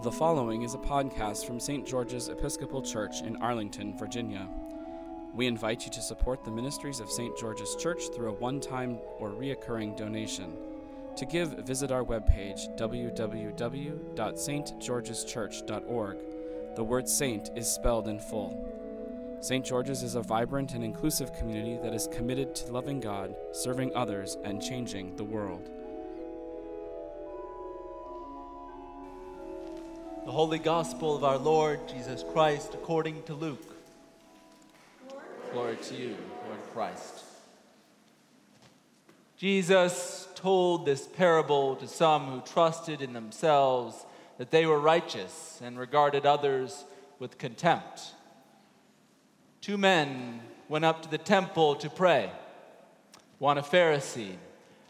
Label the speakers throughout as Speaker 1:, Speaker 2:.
Speaker 1: The following is a podcast from St. George's Episcopal Church in Arlington, Virginia. We invite you to support the ministries of St. George's Church through a one time or reoccurring donation. To give, visit our webpage, www.stgeorgeschurch.org. The word saint is spelled in full. St. George's is a vibrant and inclusive community that is committed to loving God, serving others, and changing the world.
Speaker 2: The Holy Gospel of our Lord Jesus Christ according to Luke. Glory to you, Lord Christ. Jesus told this parable to some who trusted in themselves that they were righteous and regarded others with contempt. Two men went up to the temple to pray, one a Pharisee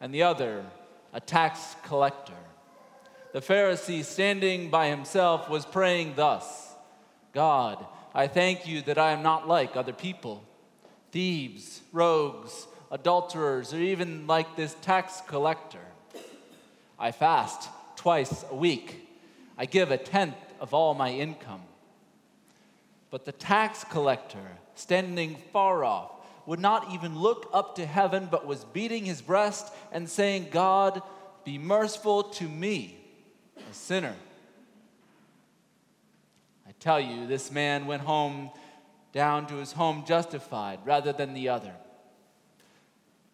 Speaker 2: and the other a tax collector. The Pharisee, standing by himself, was praying thus God, I thank you that I am not like other people, thieves, rogues, adulterers, or even like this tax collector. I fast twice a week. I give a tenth of all my income. But the tax collector, standing far off, would not even look up to heaven, but was beating his breast and saying, God, be merciful to me, a sinner. I tell you, this man went home down to his home justified rather than the other.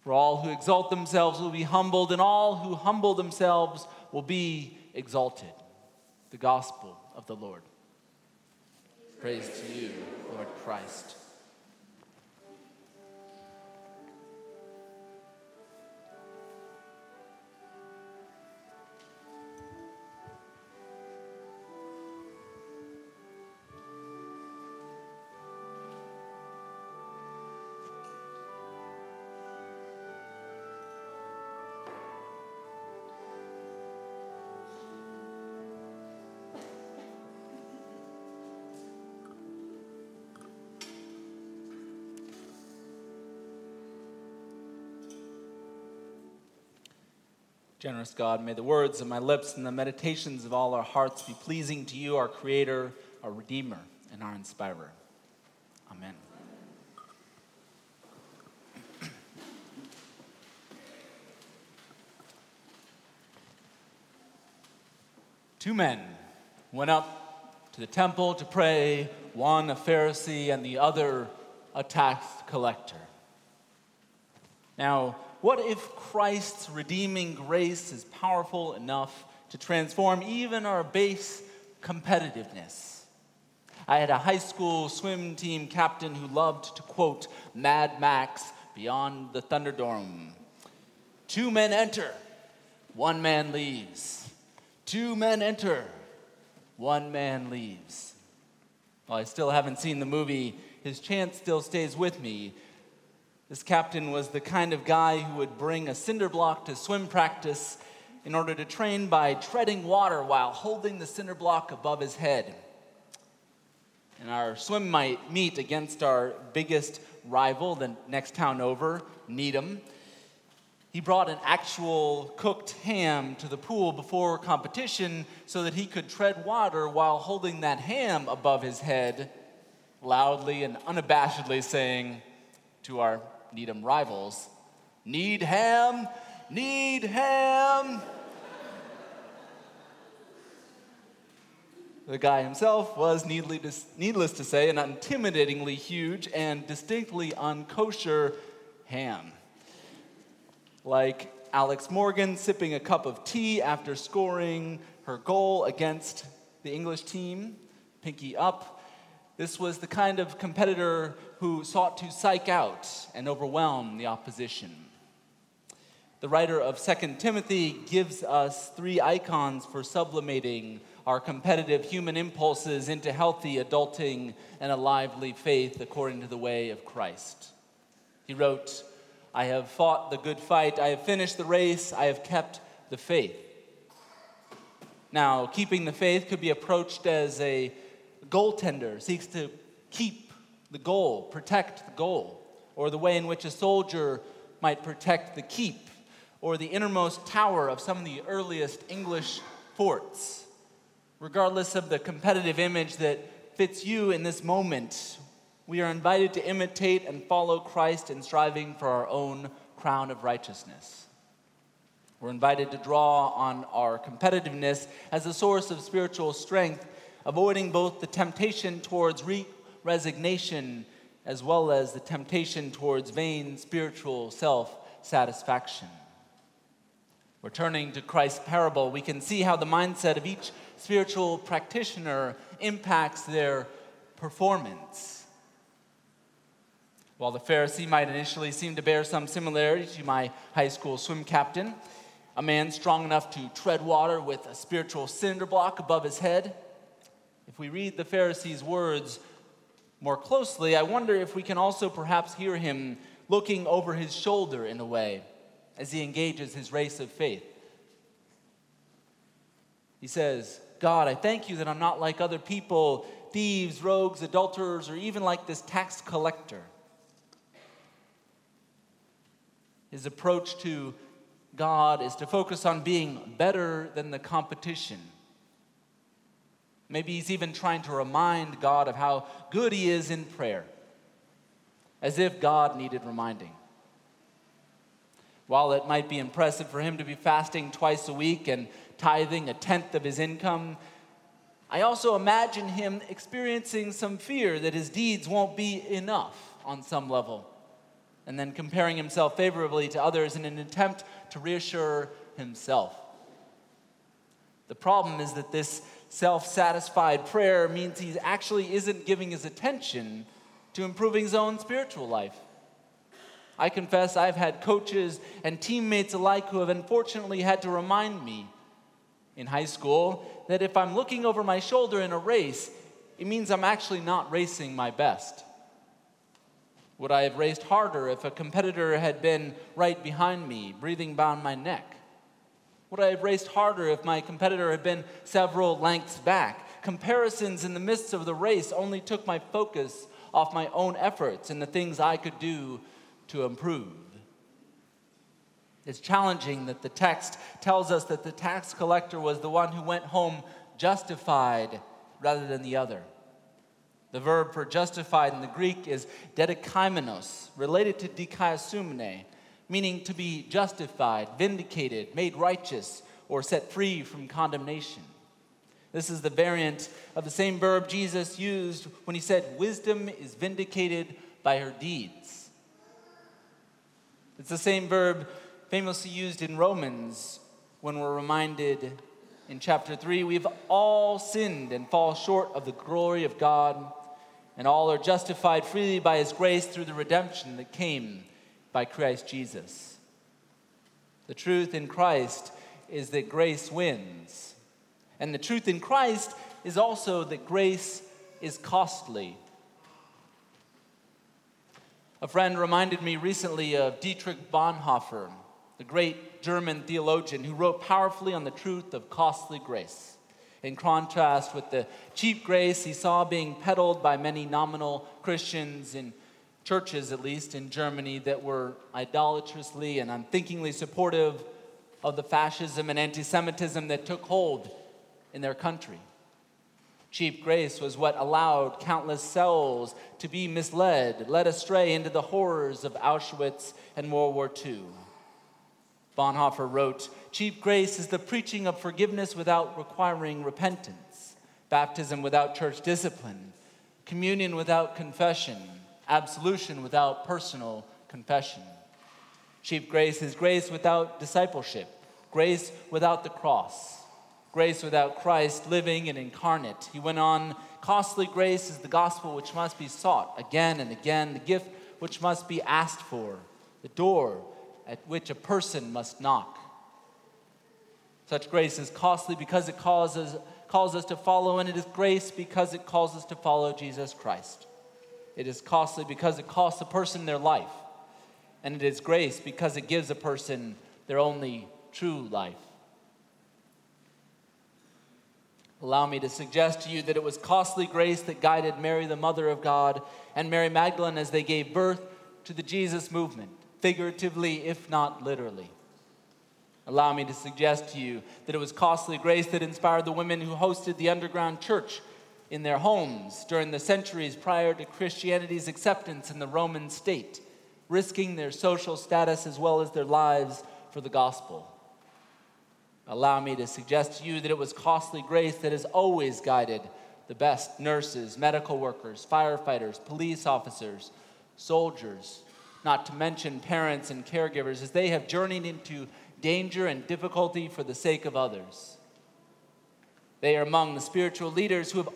Speaker 2: For all who exalt themselves will be humbled, and all who humble themselves will be exalted. The gospel of the Lord. Praise to you, Lord Christ. Generous God, may the words of my lips and the meditations of all our hearts be pleasing to you, our Creator, our Redeemer, and our Inspirer. Amen. Two men went up to the temple to pray, one a Pharisee and the other a tax collector. Now, what if Christ's redeeming grace is powerful enough to transform even our base competitiveness? I had a high school swim team captain who loved to quote Mad Max beyond the Thunderdome. Two men enter, one man leaves. Two men enter, one man leaves. While I still haven't seen the movie, his chant still stays with me this captain was the kind of guy who would bring a cinder block to swim practice in order to train by treading water while holding the cinder block above his head. And our swim might meet against our biggest rival, the next town over, Needham. He brought an actual cooked ham to the pool before competition so that he could tread water while holding that ham above his head, loudly and unabashedly saying to our Needham rivals. Need ham, need ham. the guy himself was, needless to say, an intimidatingly huge and distinctly unkosher ham. Like Alex Morgan sipping a cup of tea after scoring her goal against the English team, pinky up, this was the kind of competitor who sought to psych out and overwhelm the opposition. The writer of 2 Timothy gives us three icons for sublimating our competitive human impulses into healthy adulting and a lively faith according to the way of Christ. He wrote, I have fought the good fight, I have finished the race, I have kept the faith. Now, keeping the faith could be approached as a goaltender seeks to keep the goal, protect the goal, or the way in which a soldier might protect the keep, or the innermost tower of some of the earliest English forts. regardless of the competitive image that fits you in this moment, we are invited to imitate and follow Christ in striving for our own crown of righteousness. We're invited to draw on our competitiveness as a source of spiritual strength, avoiding both the temptation towards re- resignation as well as the temptation towards vain spiritual self satisfaction. Returning to Christ's parable, we can see how the mindset of each spiritual practitioner impacts their performance. While the Pharisee might initially seem to bear some similarity to my high school swim captain, a man strong enough to tread water with a spiritual cinder block above his head, if we read the Pharisee's words more closely, I wonder if we can also perhaps hear him looking over his shoulder in a way as he engages his race of faith. He says, God, I thank you that I'm not like other people, thieves, rogues, adulterers, or even like this tax collector. His approach to God is to focus on being better than the competition. Maybe he's even trying to remind God of how good he is in prayer, as if God needed reminding. While it might be impressive for him to be fasting twice a week and tithing a tenth of his income, I also imagine him experiencing some fear that his deeds won't be enough on some level, and then comparing himself favorably to others in an attempt to reassure himself. The problem is that this self satisfied prayer means he actually isn't giving his attention to improving his own spiritual life. I confess I've had coaches and teammates alike who have unfortunately had to remind me in high school that if I'm looking over my shoulder in a race, it means I'm actually not racing my best. Would I have raced harder if a competitor had been right behind me, breathing down my neck? Would I have raced harder if my competitor had been several lengths back? Comparisons in the midst of the race only took my focus off my own efforts and the things I could do to improve. It's challenging that the text tells us that the tax collector was the one who went home justified rather than the other. The verb for justified in the Greek is dedikaiomenos, related to dikaiosumene, meaning to be justified, vindicated, made righteous, or set free from condemnation. This is the variant of the same verb Jesus used when he said, Wisdom is vindicated by her deeds. It's the same verb famously used in Romans when we're reminded in chapter 3 we've all sinned and fall short of the glory of God, and all are justified freely by his grace through the redemption that came by Christ Jesus. The truth in Christ is that grace wins. And the truth in Christ is also that grace is costly. A friend reminded me recently of Dietrich Bonhoeffer, the great German theologian who wrote powerfully on the truth of costly grace. In contrast with the cheap grace he saw being peddled by many nominal Christians in churches, at least in Germany, that were idolatrously and unthinkingly supportive of the fascism and anti Semitism that took hold in their country. Cheap grace was what allowed countless souls to be misled, led astray into the horrors of Auschwitz and World War II. Bonhoeffer wrote Cheap grace is the preaching of forgiveness without requiring repentance, baptism without church discipline, communion without confession, absolution without personal confession. Cheap grace is grace without discipleship, grace without the cross grace without Christ living and incarnate. He went on, costly grace is the gospel which must be sought again and again, the gift which must be asked for, the door at which a person must knock. Such grace is costly because it causes, calls us to follow, and it is grace because it calls us to follow Jesus Christ. It is costly because it costs a person their life, and it is grace because it gives a person their only true life. Allow me to suggest to you that it was costly grace that guided Mary, the Mother of God, and Mary Magdalene as they gave birth to the Jesus movement, figuratively, if not literally. Allow me to suggest to you that it was costly grace that inspired the women who hosted the underground church in their homes during the centuries prior to Christianity's acceptance in the Roman state, risking their social status as well as their lives for the gospel. Allow me to suggest to you that it was costly grace that has always guided the best nurses, medical workers, firefighters, police officers, soldiers, not to mention parents and caregivers, as they have journeyed into danger and difficulty for the sake of others. They are among the spiritual leaders who have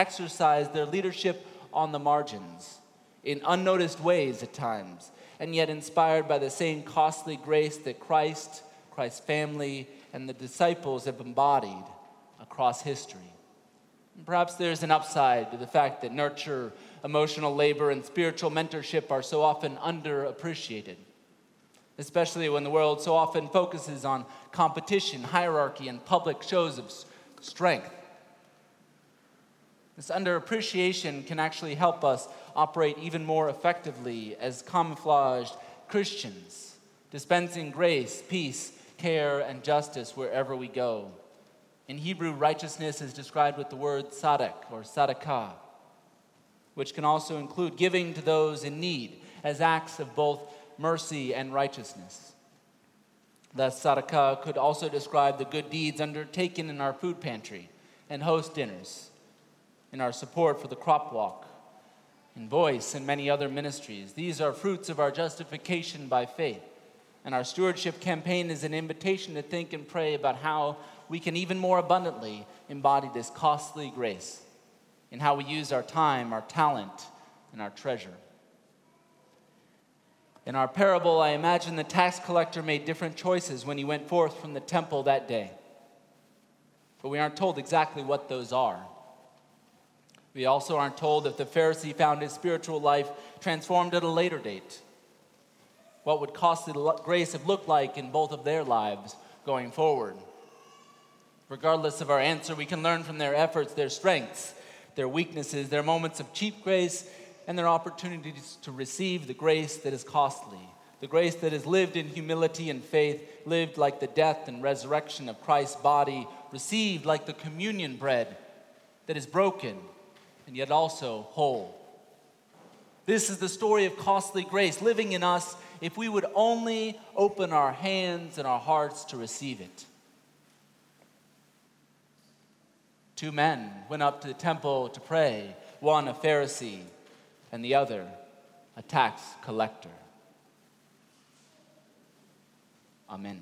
Speaker 2: exercised their leadership on the margins in unnoticed ways at times, and yet inspired by the same costly grace that Christ, Christ's family, and the disciples have embodied across history. And perhaps there's an upside to the fact that nurture, emotional labor, and spiritual mentorship are so often underappreciated especially when the world so often focuses on competition, hierarchy, and public shows of strength. This underappreciation can actually help us operate even more effectively as camouflaged Christians, dispensing grace, peace, care, and justice wherever we go. In Hebrew, righteousness is described with the word tzedek or tzedakah, which can also include giving to those in need as acts of both mercy, and righteousness. Thus, Sadaqah could also describe the good deeds undertaken in our food pantry and host dinners, in our support for the crop walk, in Voice, and many other ministries. These are fruits of our justification by faith. And our stewardship campaign is an invitation to think and pray about how we can even more abundantly embody this costly grace in how we use our time, our talent, and our treasure. In our parable, I imagine the tax collector made different choices when he went forth from the temple that day. But we aren't told exactly what those are. We also aren't told if the Pharisee found his spiritual life transformed at a later date. What would costly grace have looked like in both of their lives going forward? Regardless of our answer, we can learn from their efforts, their strengths, their weaknesses, their moments of cheap grace, and their opportunities to receive the grace that is costly, the grace that is lived in humility and faith, lived like the death and resurrection of Christ's body, received like the communion bread that is broken and yet also whole. This is the story of costly grace living in us if we would only open our hands and our hearts to receive it. Two men went up to the temple to pray, one a Pharisee and the other a tax collector. Amen.